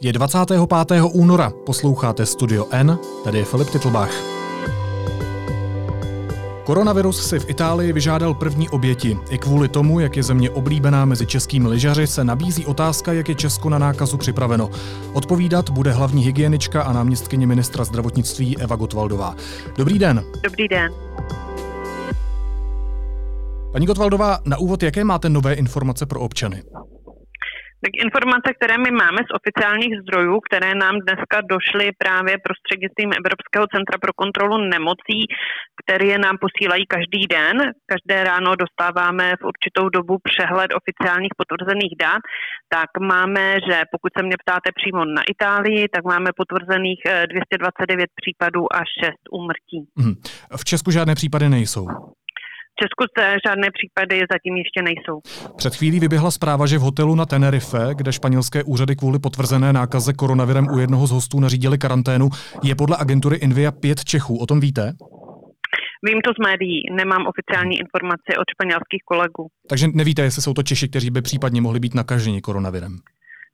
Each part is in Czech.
Je 25. února, posloucháte Studio N, tady je Filip Titlbach. Koronavirus si v Itálii vyžádal první oběti. I kvůli tomu, jak je země oblíbená mezi českými lyžaři, se nabízí otázka, jak je Česko na nákazu připraveno. Odpovídat bude hlavní hygienička a náměstkyně ministra zdravotnictví Eva Gotwaldová. Dobrý den. Dobrý den. Paní Gotwaldová, na úvod, jaké máte nové informace pro občany? Tak informace, které my máme z oficiálních zdrojů, které nám dneska došly právě prostřednictvím Evropského centra pro kontrolu nemocí, které nám posílají každý den. Každé ráno dostáváme v určitou dobu přehled oficiálních potvrzených dat. Tak máme, že pokud se mě ptáte přímo na Itálii, tak máme potvrzených 229 eh, případů a 6 úmrtí. Hmm. V Česku žádné případy nejsou. V Česku žádné případy zatím ještě nejsou. Před chvílí vyběhla zpráva, že v hotelu na Tenerife, kde španělské úřady kvůli potvrzené nákaze koronavirem u jednoho z hostů nařídili karanténu, je podle agentury Invia pět Čechů. O tom víte? Vím to z médií, nemám oficiální informace od španělských kolegů. Takže nevíte, jestli jsou to Češi, kteří by případně mohli být nakaženi koronavirem?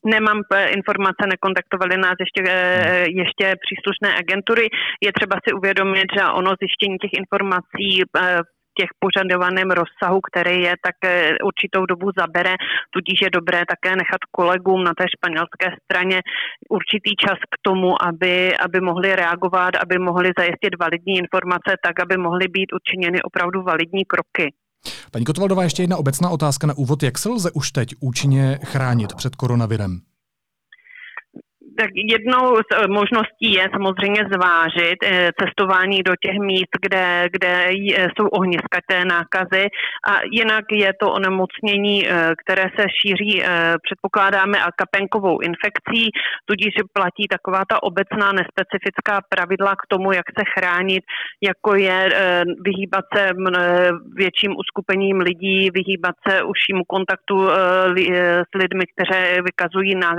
Nemám eh, informace, nekontaktovali nás ještě, eh, ještě příslušné agentury. Je třeba si uvědomit, že ono zjištění těch informací eh, těch požadovaném rozsahu, který je, tak eh, určitou dobu zabere, tudíž je dobré také nechat kolegům na té španělské straně určitý čas k tomu, aby, aby mohli reagovat, aby mohli zajistit validní informace, tak, aby mohly být učiněny opravdu validní kroky. Paní Kotvaldová, ještě jedna obecná otázka na úvod. Jak se lze už teď účinně chránit před koronavirem? Tak jednou z eh, možností je samozřejmě zvážit eh, cestování do těch míst, kde, kde jsou ohniska té nákazy. A jinak je to onemocnění, eh, které se šíří, předpokládáme, a kapenkovou infekcí, tudíž platí taková ta obecná nespecifická pravidla k tomu, jak se chránit, jako je vyhýbat se větším uskupením lidí, vyhýbat se užšímu kontaktu s lidmi, kteří vykazují na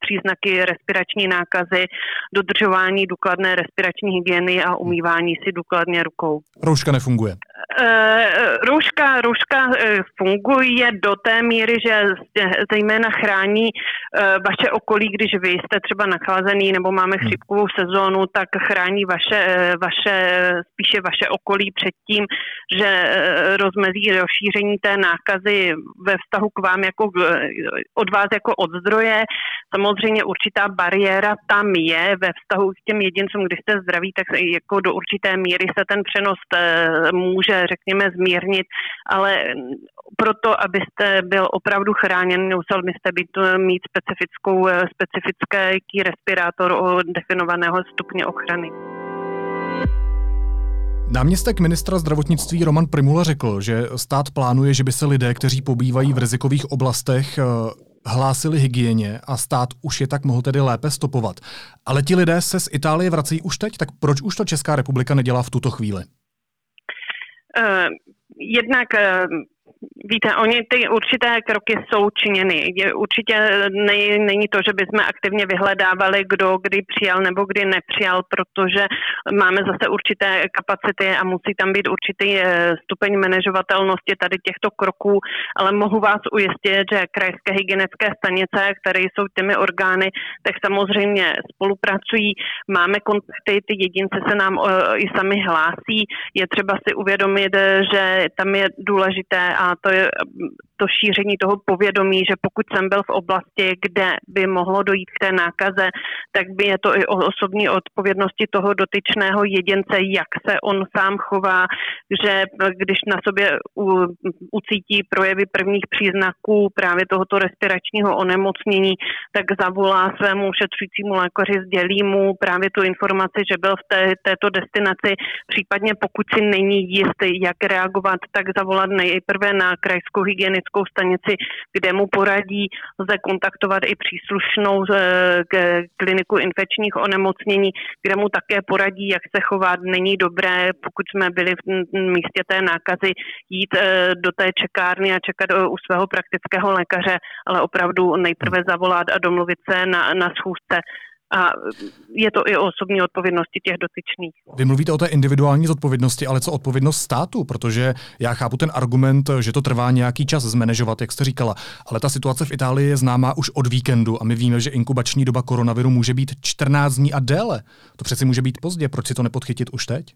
příznaky respirace respirační nákazy, dodržování důkladné respirační hygieny a umývání si důkladně rukou. Rouška nefunguje? Uh, rouška, rouška uh, funguje do té míry, že zejména chrání uh, vaše okolí, když vy jste třeba nachlazený nebo máme hmm. chřipkovou sezónu, tak chrání vaše, vaše, spíše vaše okolí před tím, že rozmezí rozšíření té nákazy ve vztahu k vám jako od vás jako od zdroje. Samozřejmě určitá bariéra tam je ve vztahu k těm jedincům, když jste zdraví, tak jako do určité míry se ten přenos eh, může, řekněme, zmírnit, ale proto, abyste byl opravdu chráněn, musel byste být, eh, mít specifickou, eh, specifický respirátor o definovaného stupně ochrany. Náměstek ministra zdravotnictví Roman Primula řekl, že stát plánuje, že by se lidé, kteří pobývají v rizikových oblastech, hlásili hygieně a stát už je tak mohl tedy lépe stopovat. Ale ti lidé se z Itálie vrací už teď, tak proč už to Česká republika nedělá v tuto chvíli? Uh, jednak uh Víte, oni ty určité kroky jsou činěny. Je, určitě nej, není to, že bychom aktivně vyhledávali, kdo kdy přijal nebo kdy nepřijal, protože máme zase určité kapacity a musí tam být určitý eh, stupeň manažovatelnosti tady těchto kroků, ale mohu vás ujistit, že krajské hygienické stanice, které jsou těmi orgány, tak samozřejmě spolupracují, máme kontakty, ty jedince se nám uh, i sami hlásí. Je třeba si uvědomit, že tam je důležité a to je to šíření toho povědomí, že pokud jsem byl v oblasti, kde by mohlo dojít k té nákaze, tak by je to i o osobní odpovědnosti toho dotyčného jedince, jak se on sám chová, že když na sobě ucítí projevy prvních příznaků právě tohoto respiračního onemocnění, tak zavolá svému šetřujícímu lékaři, sdělí mu právě tu informaci, že byl v té, této destinaci, případně pokud si není jistý, jak reagovat, tak zavolat nejprve na krajskou hygienickou stanici, kde mu poradí, lze kontaktovat i příslušnou eh, kliniku infekčních onemocnění, kde mu také poradí, jak se chovat. Není dobré, pokud jsme byli v místě té nákazy, jít eh, do té čekárny a čekat eh, u svého praktického lékaře, ale opravdu nejprve zavolat a domluvit se na, na schůzce a je to i o osobní odpovědnosti těch dotyčných. Vy mluvíte o té individuální zodpovědnosti, ale co odpovědnost státu? Protože já chápu ten argument, že to trvá nějaký čas zmanežovat, jak jste říkala, ale ta situace v Itálii je známá už od víkendu a my víme, že inkubační doba koronaviru může být 14 dní a déle. To přeci může být pozdě, proč si to nepodchytit už teď?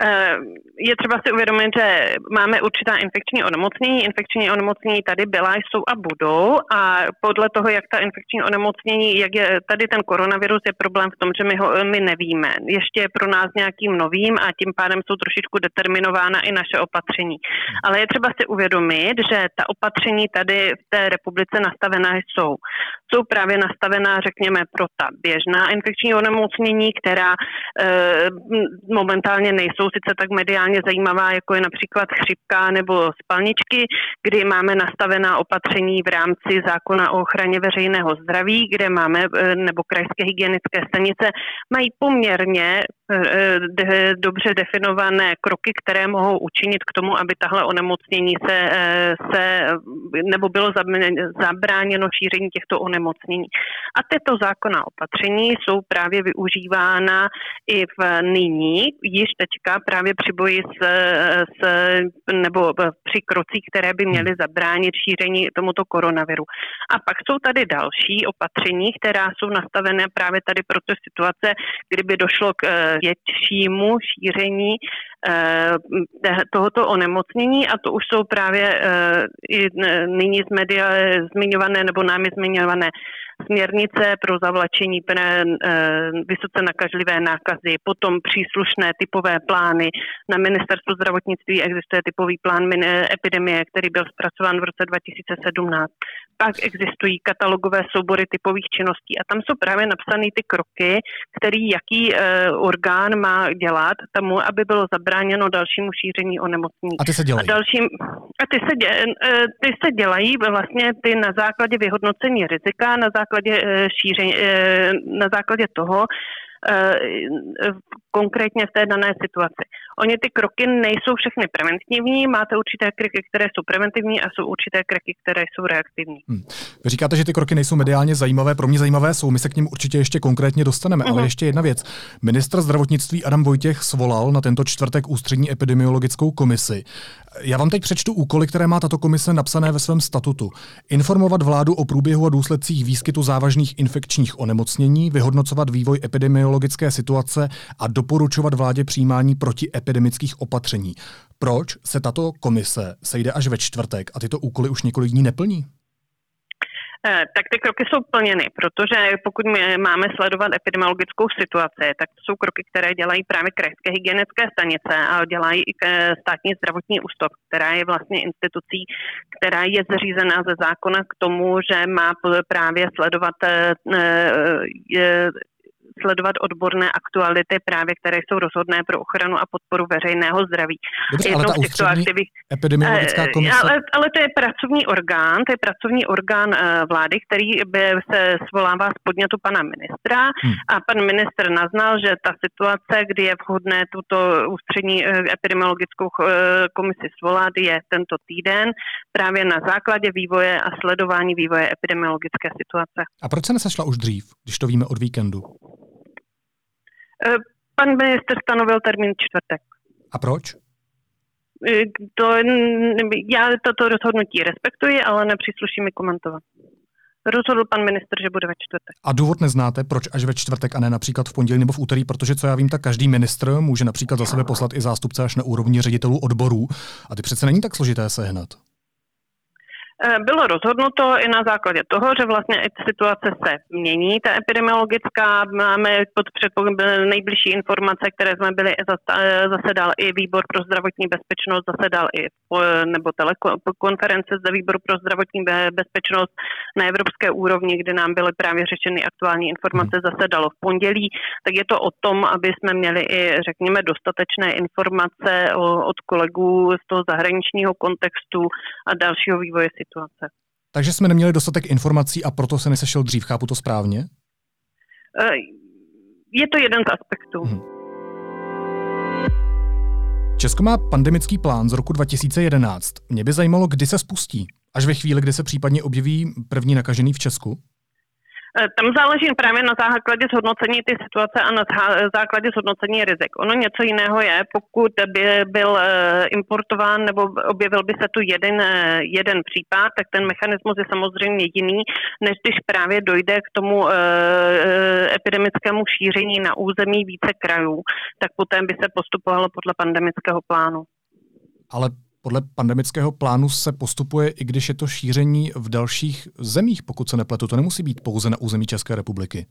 Eh, je třeba si uvědomit, že máme určitá infekční onemocnění. Infekční onemocnění tady byla, jsou a budou a podle toho, jak ta infekční onemocnění, jak je tady ten koronavirus, je problém v tom, že my ho my nevíme. Ještě je pro nás nějakým novým a tím pádem jsou trošičku determinována i naše opatření. Ale je třeba si uvědomit, že ta opatření tady v té republice nastavená jsou. Jsou právě nastavená, řekněme, pro ta běžná infekční onemocnění, která e, momentálně nejsou jsou sice tak mediálně zajímavá, jako je například chřipka nebo spalničky, kdy máme nastavená opatření v rámci zákona o ochraně veřejného zdraví, kde máme, eh, nebo krajské hygienické stanice, mají poměrně de, dobře definované kroky, které mohou učinit k tomu, aby tahle onemocnění se, eh, se nebo bylo zabráněno šíření těchto onemocnění. A tyto zákona opatření jsou právě využívána i v nyní, již teďka právě při boji s, s, nebo při krocích, které by měly hmm. zabránit šíření tomuto koronaviru. A pak jsou tady další opatření, která jsou nastavené právě tady pro ty situace, kdyby došlo k eh, většímu šíření tohoto onemocnění a to už jsou právě eh, i nyní z media zmiňované nebo námi zmiňované směrnice pro zavlačení eh, vysoce nakažlivé nákazy, potom příslušné typové plány. Na ministerstvu zdravotnictví existuje typový plán epidemie, který byl zpracován v roce 2017 pak existují katalogové soubory typových činností a tam jsou právě napsané ty kroky, který jaký orgán má dělat tomu, aby bylo zabráněno dalšímu šíření onemocnění. A ty se dělají? A, dalším, a ty, se dě, e, ty se dělají vlastně ty na základě vyhodnocení rizika, na základě e, šíření, e, na základě toho, konkrétně v té dané situaci. Oni ty kroky nejsou všechny preventivní, máte určité kroky, které jsou preventivní a jsou určité kroky, které jsou reaktivní. Hmm. Vy říkáte, že ty kroky nejsou mediálně zajímavé, pro mě zajímavé jsou, my se k ním určitě ještě konkrétně dostaneme, uh-huh. ale mhm. ještě jedna věc. Ministr zdravotnictví Adam Vojtěch svolal na tento čtvrtek ústřední epidemiologickou komisi. Já vám teď přečtu úkoly, které má tato komise napsané ve svém statutu. Informovat vládu o průběhu a důsledcích výskytu závažných infekčních onemocnění, vyhodnocovat vývoj epidemiologické situace a doporučovat vládě přijímání protiepidemických opatření. Proč se tato komise sejde až ve čtvrtek a tyto úkoly už několik dní neplní? Eh, tak ty kroky jsou plněny, protože pokud my máme sledovat epidemiologickou situaci, tak to jsou kroky, které dělají právě krajské hygienické stanice a dělají i státní zdravotní ústav, která je vlastně institucí, která je zřízená ze zákona k tomu, že má právě sledovat eh, eh, sledovat odborné aktuality právě, které jsou rozhodné pro ochranu a podporu veřejného zdraví. Dobře, ale ta těchto aktivit, epidemiologická eh, komise... Ale, ale to je pracovní orgán, to je pracovní orgán uh, vlády, který by se svolává z podnětu pana ministra hmm. a pan ministr naznal, že ta situace, kdy je vhodné tuto ústřední epidemiologickou komisi svolat, je tento týden právě na základě vývoje a sledování vývoje epidemiologické situace. A proč se nesešla už dřív, když to víme od víkendu? Eh, pan minister stanovil termín čtvrtek. A proč? Eh, to, já toto rozhodnutí respektuji, ale nepřísluší mi komentovat. Rozhodl pan minister, že bude ve čtvrtek. A důvod neznáte, proč až ve čtvrtek a ne například v pondělí nebo v úterý, protože co já vím, tak každý ministr může například za sebe poslat i zástupce až na úrovni ředitelů odborů. A ty přece není tak složité sehnat. Eh, bylo rozhodnuto i na základě toho, že vlastně situace se mění, ta epidemiologická. Máme pod nejbližší informace, které jsme byli, eh, zasedal i výbor pro zdravotní bezpečnost, zasedal i nebo telekonference zde výbor pro zdravotní bezpečnost na evropské úrovni, kde nám byly právě řečeny aktuální informace, zasedalo v pondělí. Tak je to o tom, aby jsme měli i, řekněme, dostatečné informace od kolegů z toho zahraničního kontextu a dalšího vývoje situace situace. Takže jsme neměli dostatek informací a proto se nesešel dřív, chápu to správně? Eh, je to jeden z aspektů. Hmm. Česko má pandemický plán z roku 2011. Mě by zajímalo, kdy se spustí. Až ve chvíli, kdy se případně objeví první nakažený v Česku? Eh, tam záleží právě na základě zhodnocení ty situace a na základě zhodnocení rizik. Ono něco jiného je, pokud by byl eh, importován nebo objevil by se tu jeden, eh, jeden případ, tak ten mechanismus je samozřejmě jiný, než když právě dojde k tomu epidemickému šíření na území více krajů, tak poté by se postupovalo podle pandemického plánu. Ale podle pandemického plánu se postupuje, i když je to šíření v dalších zemích, pokud se nepletu. To nemusí být pouze na území České republiky.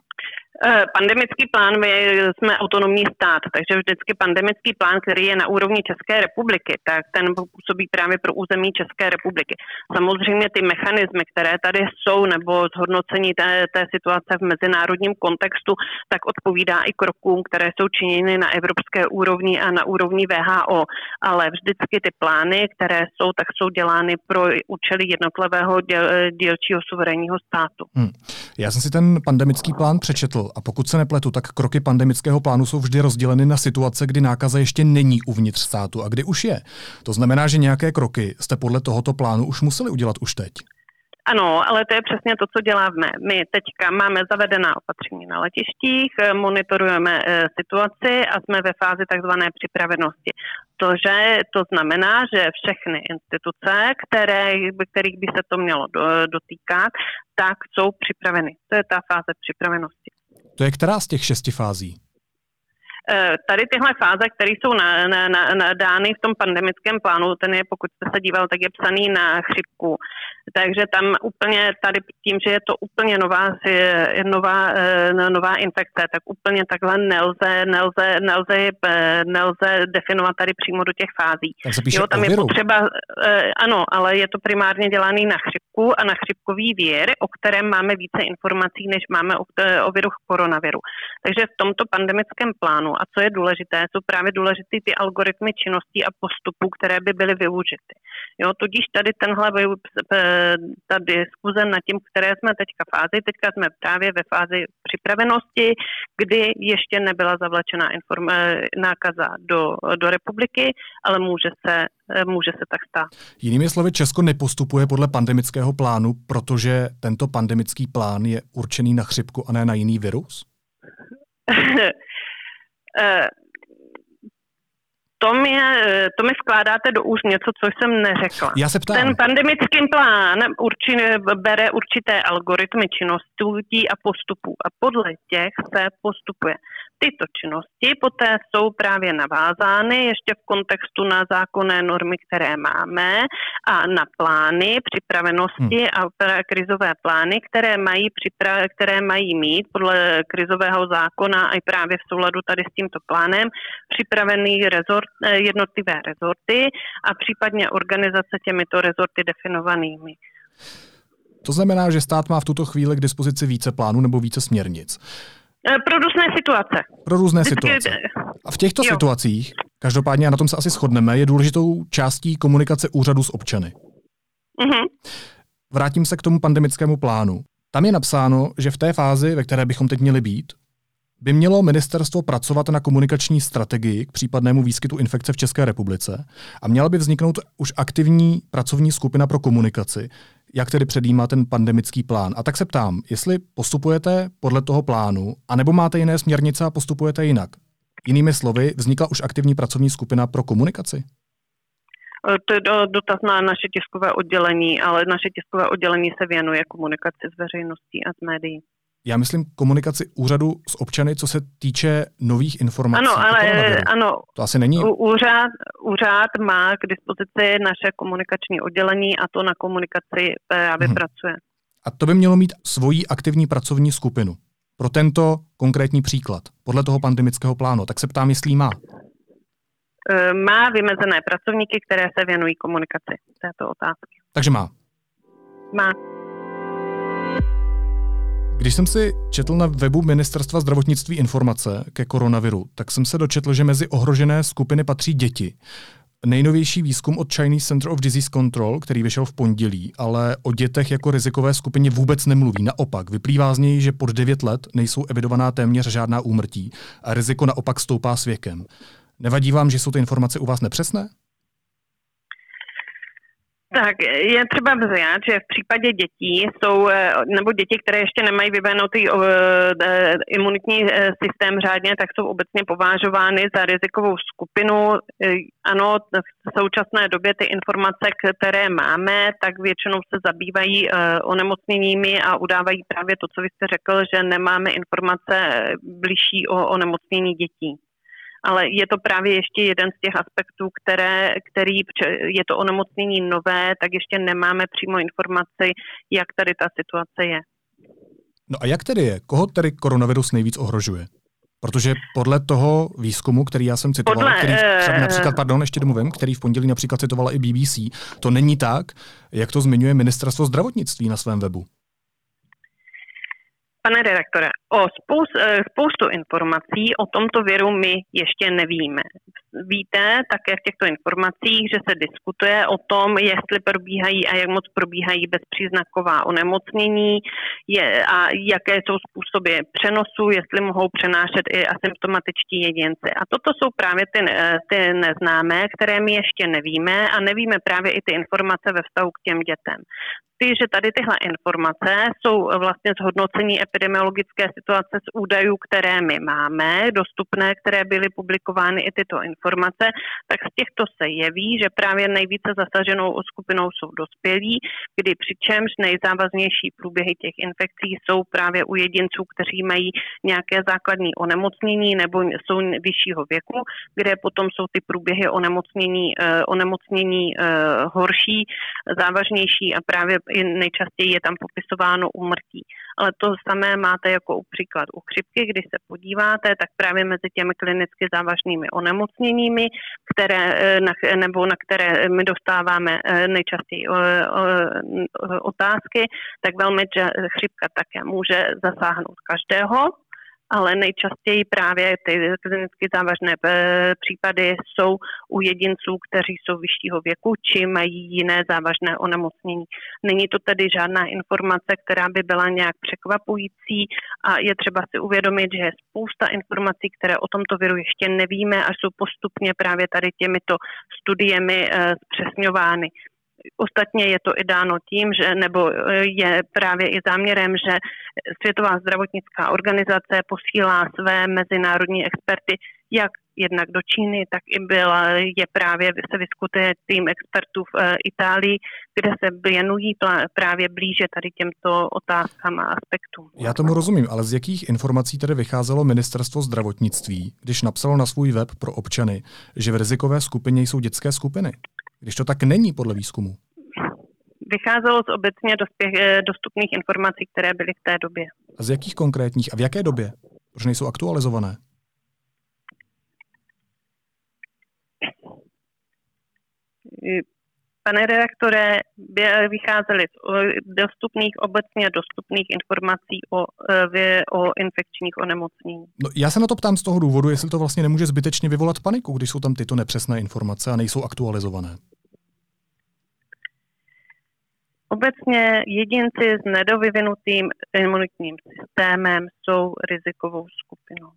Eh, pandemický plán, my jsme autonomní stát, takže vždycky pandemický plán, který je na úrovni České republiky, tak ten působí právě pro území České republiky. Samozřejmě ty mechanismy, které tady jsou, nebo zhodnocení té, té situace v mezinárodním kontextu, tak odpovídá i krokům, které jsou činěny na evropské úrovni a na úrovni VHO. Ale vždycky ty plány, které jsou, tak jsou dělány pro účely jednotlivého děl, dělčího suverénního státu. Hmm. Já jsem si ten pandemický plán přečetl a pokud se nepletu, tak kroky pandemického plánu jsou vždy rozděleny na situace, kdy nákaza ještě není uvnitř státu a kdy už je. To znamená, že nějaké kroky jste podle tohoto plánu už museli udělat už teď. Ano, ale to je přesně to, co děláme. My teďka máme zavedená opatření na letištích, eh, monitorujeme eh, situaci a jsme ve fázi takzvané připravenosti. To, že to znamená, že všechny instituce, které, kterých by se to mělo dotýkat, tak jsou připraveny. To je ta fáze připravenosti. To je která z těch šesti fází? Eh, tady tyhle fáze, které jsou na, na, na, na dány v tom pandemickém plánu, ten je, pokud jste se díval, tak je psaný na chřipku. Takže tam úplně tady tím, že je to úplně nová, nová, eh, nová infekce, tak úplně takhle nelze, nelze, nelze, eh, nelze definovat tady přímo do těch fází. Tak se jo, tam je potřeba, ano, ale je to primárně dělaný na chřipku a na chřipkový vír, o kterém máme více informací, než máme o, o viru koronaviru. Takže v tomto pandemickém plánu a co je důležité, jsou právě důležité ty algoritmy činností a postupů, které by byly využity. Jo, tudíž tady tenhle, ta diskuze nad tím, které jsme teďka fázi, teďka jsme právě ve fázi připravenosti, kdy ještě nebyla zavlečena inform- nákaza do, do republiky, ale může se, může se tak stát. Jinými slovy, Česko nepostupuje podle pandemického plánu, protože tento pandemický plán je určený na chřipku a ne na jiný virus? Eh, to mi, to mi skládáte do úst něco, co jsem neřekla. Já se ptám. Ten pandemický plán urči, bere určité algoritmy činností a postupů a podle těch se postupuje. Tyto činnosti poté jsou právě navázány ještě v kontextu na zákonné normy, které máme a na plány připravenosti hmm. a krizové plány, které mají, připra- které mají mít podle krizového zákona a i právě v souladu tady s tímto plánem připravený rezort, eh, jednotlivé rezorty a případně organizace těmito rezorty definovanými. To znamená, že stát má v tuto chvíli k dispozici více plánů nebo více směrnic. Eh, pro různé situace. Pro různé Vždycky... situace. A v těchto jo. situacích, každopádně a na tom se asi shodneme, je důležitou částí komunikace úřadu s občany. Mm-hmm. Vrátím se k tomu pandemickému plánu. Tam je napsáno, že v té fázi, ve které bychom teď měli být, by mělo ministerstvo pracovat na komunikační strategii k případnému výskytu infekce v České republice a měla by vzniknout už aktivní pracovní skupina pro komunikaci, jak tedy předjímá ten pandemický plán. A tak se ptám, jestli postupujete podle toho plánu, anebo máte jiné směrnice a postupujete jinak. Jinými slovy, vznikla už aktivní pracovní skupina pro komunikaci? To je dotaz na naše tiskové oddělení, ale naše tiskové oddělení se věnuje komunikaci s veřejností a s médií. Já myslím komunikaci úřadu s občany, co se týče nových informací. Ano, ale ano. To asi není. Úřad, úřad má k dispozici naše komunikační oddělení a to na komunikaci právě hmm. pracuje. A to by mělo mít svoji aktivní pracovní skupinu. Pro tento konkrétní příklad, podle toho pandemického plánu, tak se ptám, jestli má. E, má vymezené pracovníky, které se věnují komunikaci této otázky. Takže má. Má. Když jsem si četl na webu Ministerstva zdravotnictví informace ke koronaviru, tak jsem se dočetl, že mezi ohrožené skupiny patří děti. Nejnovější výzkum od Chinese Center of Disease Control, který vyšel v pondělí, ale o dětech jako rizikové skupině vůbec nemluví. Naopak, vyplývá z něj, že pod 9 let nejsou evidovaná téměř žádná úmrtí a riziko naopak stoupá s věkem. Nevadí vám, že jsou ty informace u vás nepřesné? Tak je třeba vzít, že v případě dětí jsou, eh, nebo děti, které ještě nemají vyvinutý uh, imunitní systém řádně, tak jsou obecně považovány za rizikovou skupinu. Ano, v současné době ty informace, které máme, tak většinou se zabývají onemocněními a udávají právě to, co vy jste řekl, že nemáme informace blížší o onemocnění dětí ale je to právě ještě jeden z těch aspektů, které, který je to onemocnění nové, tak ještě nemáme přímo informaci, jak tady ta situace je. No a jak tedy je? Koho tedy koronavirus nejvíc ohrožuje? Protože podle toho výzkumu, který já jsem citoval, podle, který třeba například, eh, pardon, ještě domluvím, který v pondělí například citovala i BBC, to není tak, jak to zmiňuje ministerstvo zdravotnictví na svém webu. Pane redaktore, o spoustu, eh, spoustu informací o tomto viru my ještě nevíme. Víte také v těchto informacích, že se diskutuje o tom, jestli probíhají a jak moc probíhají bezpříznaková onemocnění je, a jaké jsou způsoby přenosu, jestli mohou přenášet i asymptomatičtí jedinci. A toto jsou právě ty, ty neznámé, které my ještě nevíme a nevíme právě i ty informace ve vztahu k těm dětem ty, že tady tyhle informace jsou vlastně zhodnocení epidemiologické situace z údajů, které my máme, dostupné, které byly publikovány i tyto informace, tak z těchto se jeví, že právě nejvíce zasaženou skupinou jsou dospělí, kdy přičemž nejzávaznější průběhy těch infekcí jsou právě u jedinců, kteří mají nějaké základní onemocnění nebo jsou vyššího věku, kde potom jsou ty průběhy onemocnění, eh, onemocnění eh, horší, závažnější a právě nejčastěji je tam popisováno umrtí. Ale to samé máte jako u příklad u chřipky, když se podíváte, tak právě mezi těmi klinicky závažnými onemocněními, které, eh, na, nebo na které my dostáváme eh, nejčastěji eh, otázky, tak velmi chřipka také může zasáhnout každého ale nejčastěji právě ty klinicky závažné eh, případy jsou u jedinců, kteří jsou vyššího věku či mají jiné závažné onemocnění. Není to tedy žádná informace, která by byla nějak překvapující a je třeba si uvědomit, že je spousta informací, které o tomto viru ještě nevíme a jsou postupně právě tady těmito studiemi eh, zpřesňovány. Ostatně je to i dáno tím, že, nebo e, je právě i záměrem, že Světová zdravotnická organizace posílá své mezinárodní experty jak jednak do Číny, tak i byla, je právě, se vyskutuje tým expertů v e, Itálii, kde se věnují právě blíže tady těmto otázkám a aspektům. Já tomu rozumím, ale z jakých informací tedy vycházelo ministerstvo zdravotnictví, když napsalo na svůj web pro občany, že v rizikové skupině jsou dětské skupiny? Když to tak není podle výzkumu? Vycházelo z obecně dospěch, eh, dostupných informací, které byly v té době. A z jakých konkrétních a v jaké době? Proč nejsou aktualizované? Pane redaktore, vycházely z dostupných, obecně dostupných informací o, eh, o infekčních onemocnění. No, já se na to ptám z toho důvodu, jestli to vlastně nemůže zbytečně vyvolat paniku, když jsou tam tyto nepřesné informace a nejsou aktualizované. Obecně jedinci s nedovyvinutým imunitním systémem jsou rizikovou skupinou.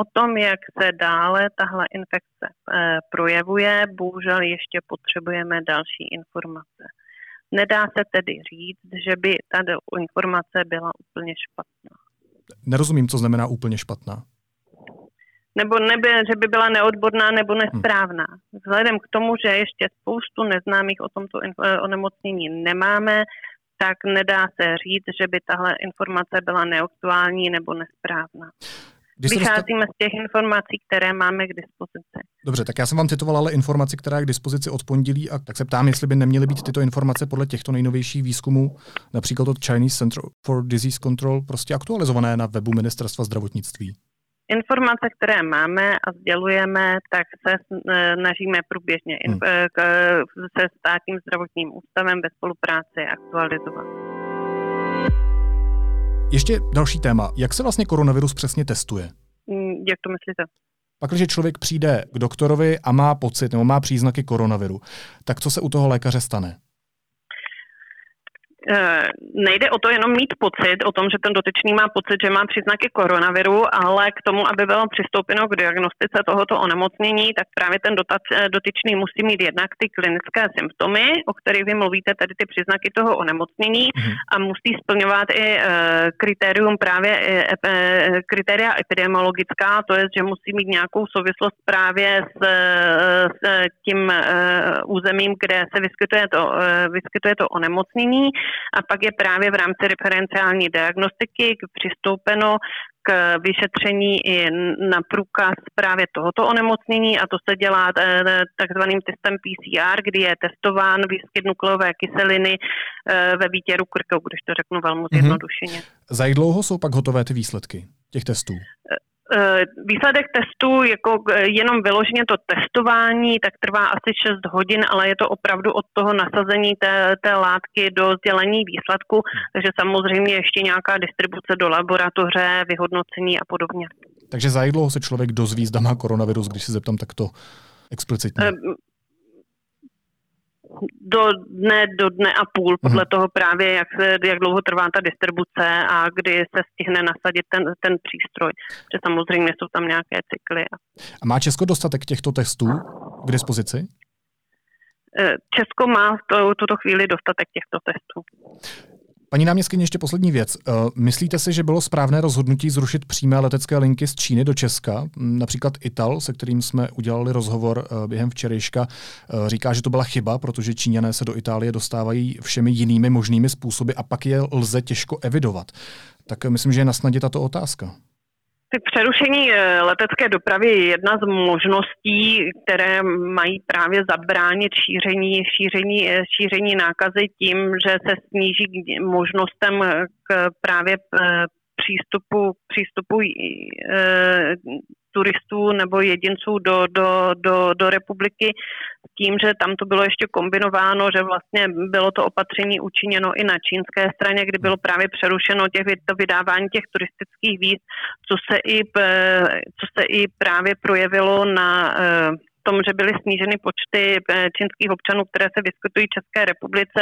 O tom, jak se dále tahle infekce eh, projevuje, bohužel ještě potřebujeme další informace. Nedá se tedy říct, že by ta informace byla úplně špatná. Nerozumím, co znamená úplně špatná nebo neby, že by byla neodborná nebo nesprávná. Vzhledem k tomu, že ještě spoustu neznámých o tomto eh, onemocnění nemáme, tak nedá se říct, že by tahle informace byla neaktuální nebo nesprávná. Když Vycházíme dostat... z těch informací, které máme k dispozici. Dobře, tak já jsem vám citoval ale informaci, která je k dispozici od pondělí, a tak se ptám, jestli by neměly být tyto informace podle těchto nejnovějších výzkumů, například od Chinese Center for Disease Control, prostě aktualizované na webu Ministerstva zdravotnictví. Informace, které máme a sdělujeme, tak se e, snažíme průběžně hmm. E, se státním zdravotním ústavem ve spolupráci aktualizovat. Ještě další téma. Jak se vlastně koronavirus přesně testuje? Mm, jak to myslíte? Pak, když člověk přijde k doktorovi a má pocit nebo má příznaky koronaviru, tak co se u toho lékaře stane? Eh, nejde o to jenom mít pocit o tom, že ten dotyčný má pocit, že má příznaky koronaviru, ale k tomu, aby bylo přistoupeno k diagnostice tohoto onemocnění, tak právě ten eh, dotyčný musí mít jednak ty klinické symptomy, o kterých vy mluvíte, tedy ty příznaky toho onemocnění mm-hmm. a musí splňovat i e, kritérium právě kritéria epidemiologická, to je, že musí mít nějakou souvislost právě s, s tím územím, kde se vyskytuje to, vyskytuje to onemocnění a pak je právě v rámci referenciální diagnostiky přistoupeno k vyšetření i na průkaz právě tohoto onemocnění a to se dělá eh, takzvaným testem PCR, kdy je testován výskyt nukleové kyseliny eh, ve výtěru krku, když to řeknu velmi mhm. zjednodušeně. Mm-hmm. Za jak dlouho jsou pak hotové ty výsledky těch testů? Eh, Eh, výsledek testu, jako eh, jenom vyloženě to testování, tak trvá asi 6 hodin, ale je to opravdu od toho nasazení té, té látky do sdělení výsledku, takže samozřejmě ještě nějaká distribuce do laboratoře, vyhodnocení a podobně. Takže za jak dlouho se člověk dozví, zda má koronavirus, když se zeptám takto explicitně? Do dne, do dne a půl, podle hmm. toho právě, jak, se, jak dlouho trvá ta distribuce a kdy se stihne nasadit ten, ten přístroj. Že samozřejmě jsou tam nějaké cykly. A má Česko dostatek těchto testů k dispozici? Eh, Česko má v to, tuto chvíli dostatek těchto testů. Paní náměstkyně, ještě poslední věc. Eh, myslíte si, že bylo správné rozhodnutí zrušit přímé letecké linky z Číny do Česka? Například Ital, se kterým jsme udělali rozhovor eh, během včerejška, eh, říká, že to byla chyba, protože Číňané se do Itálie dostávají všemi jinými možnými způsoby a pak je lze těžko evidovat. Tak myslím, že je na snadě tato otázka. Tak přerušení eh, letecké dopravy je jedna z možností, které mají právě zabránit šíření, šíření, eh, šíření nákazy tím, že se sníží možnostem k právě eh, přístupu, přístupu turistů nebo jedinců do, do, do, do republiky s tím, že tam to bylo ještě kombinováno, že vlastně bylo to opatření učiněno i na čínské straně, kdy bylo právě přerušeno těch, to vydávání těch turistických víz, co se i, co se i právě projevilo na tom, že byly sníženy počty čínských občanů, které se vyskytují v České republice.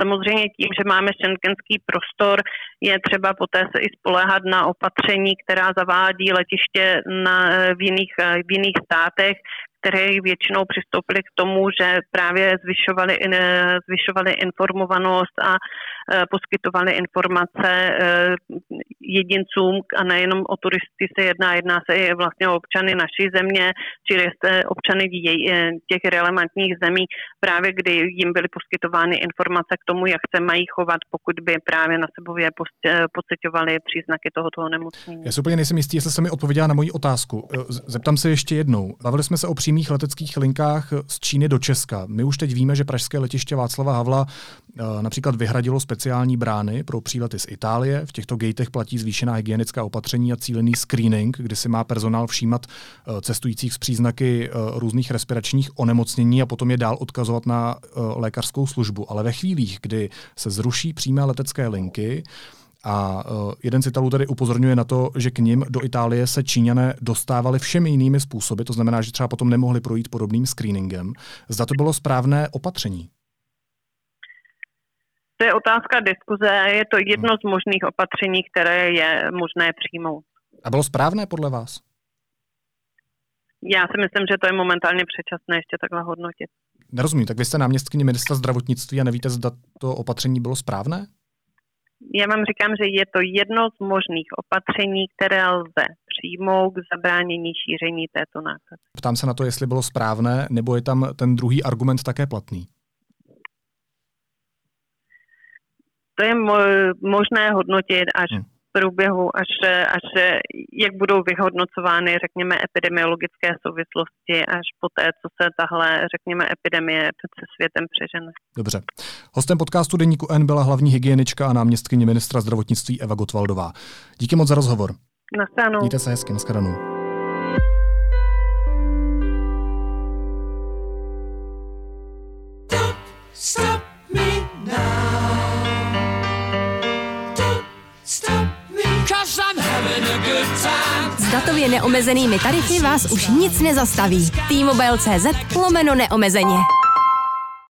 Samozřejmě tím, že máme šengenský prostor, je třeba poté se i spoléhat na opatření, která zavádí letiště na, v, jiných, v jiných státech, které většinou přistoupily k tomu, že právě zvyšovali, zvyšovali informovanost a e, poskytovali informace e, jedincům a nejenom o turisty se jedná, jedná se i vlastně o občany naší země, čili občany e, těch relevantních zemí, právě kdy jim byly poskytovány informace k tomu, jak se mají chovat, pokud by právě na sebově pocitovali příznaky tohoto onemocnění. Já si úplně nejsem jistý, jestli se mi odpověděla na moji otázku. Zeptám se ještě jednou. Bavili jsme se o přímých leteckých linkách z Číny do Česka. My už teď víme, že pražské letiště Václava Havla eh, například vyhradilo speciální brány pro přílety z Itálie. V těchto gatech platí zvýšená hygienická opatření a cílený screening, kdy si má personál všímat eh, cestujících z příznaky eh, různých respiračních onemocnění a potom je dál odkazovat na lékařskou službu. Ale ve chvílích, kdy se zruší přímé letecké linky, a uh, jeden z Italů tady upozorňuje na to, že k ním do Itálie se Číňané dostávali všemi jinými způsoby, to znamená, že třeba potom nemohli projít podobným screeningem. Zda to bylo správné opatření? To je otázka diskuze, je to jedno hmm. z možných opatření, které je možné přijmout. A bylo správné podle vás? Já si myslím, že to je momentálně předčasné ještě takhle hodnotit. Nerozumím, tak vy jste náměstkyně ministra zdravotnictví a nevíte, zda to opatření bylo správné? Já vám říkám, že je to jedno z možných opatření, které lze přijmout k zabránění šíření této nákazy. Ptám se na to, jestli bylo správné, nebo je tam ten druhý argument také platný? To je mo- možné hodnotit až hmm průběhu, až, až jak budou vyhodnocovány, řekněme, epidemiologické souvislosti, až po té, co se tahle, řekněme, epidemie se světem přežene. Dobře. Hostem podcastu Deníku N byla hlavní hygienička a náměstkyně ministra zdravotnictví Eva Gotwaldová. Díky moc za rozhovor. Nastanou. Mějte se hezky, nashledanou. Stop Datově neomezenými tarify vás už nic nezastaví. T-Mobile.cz lomeno neomezeně.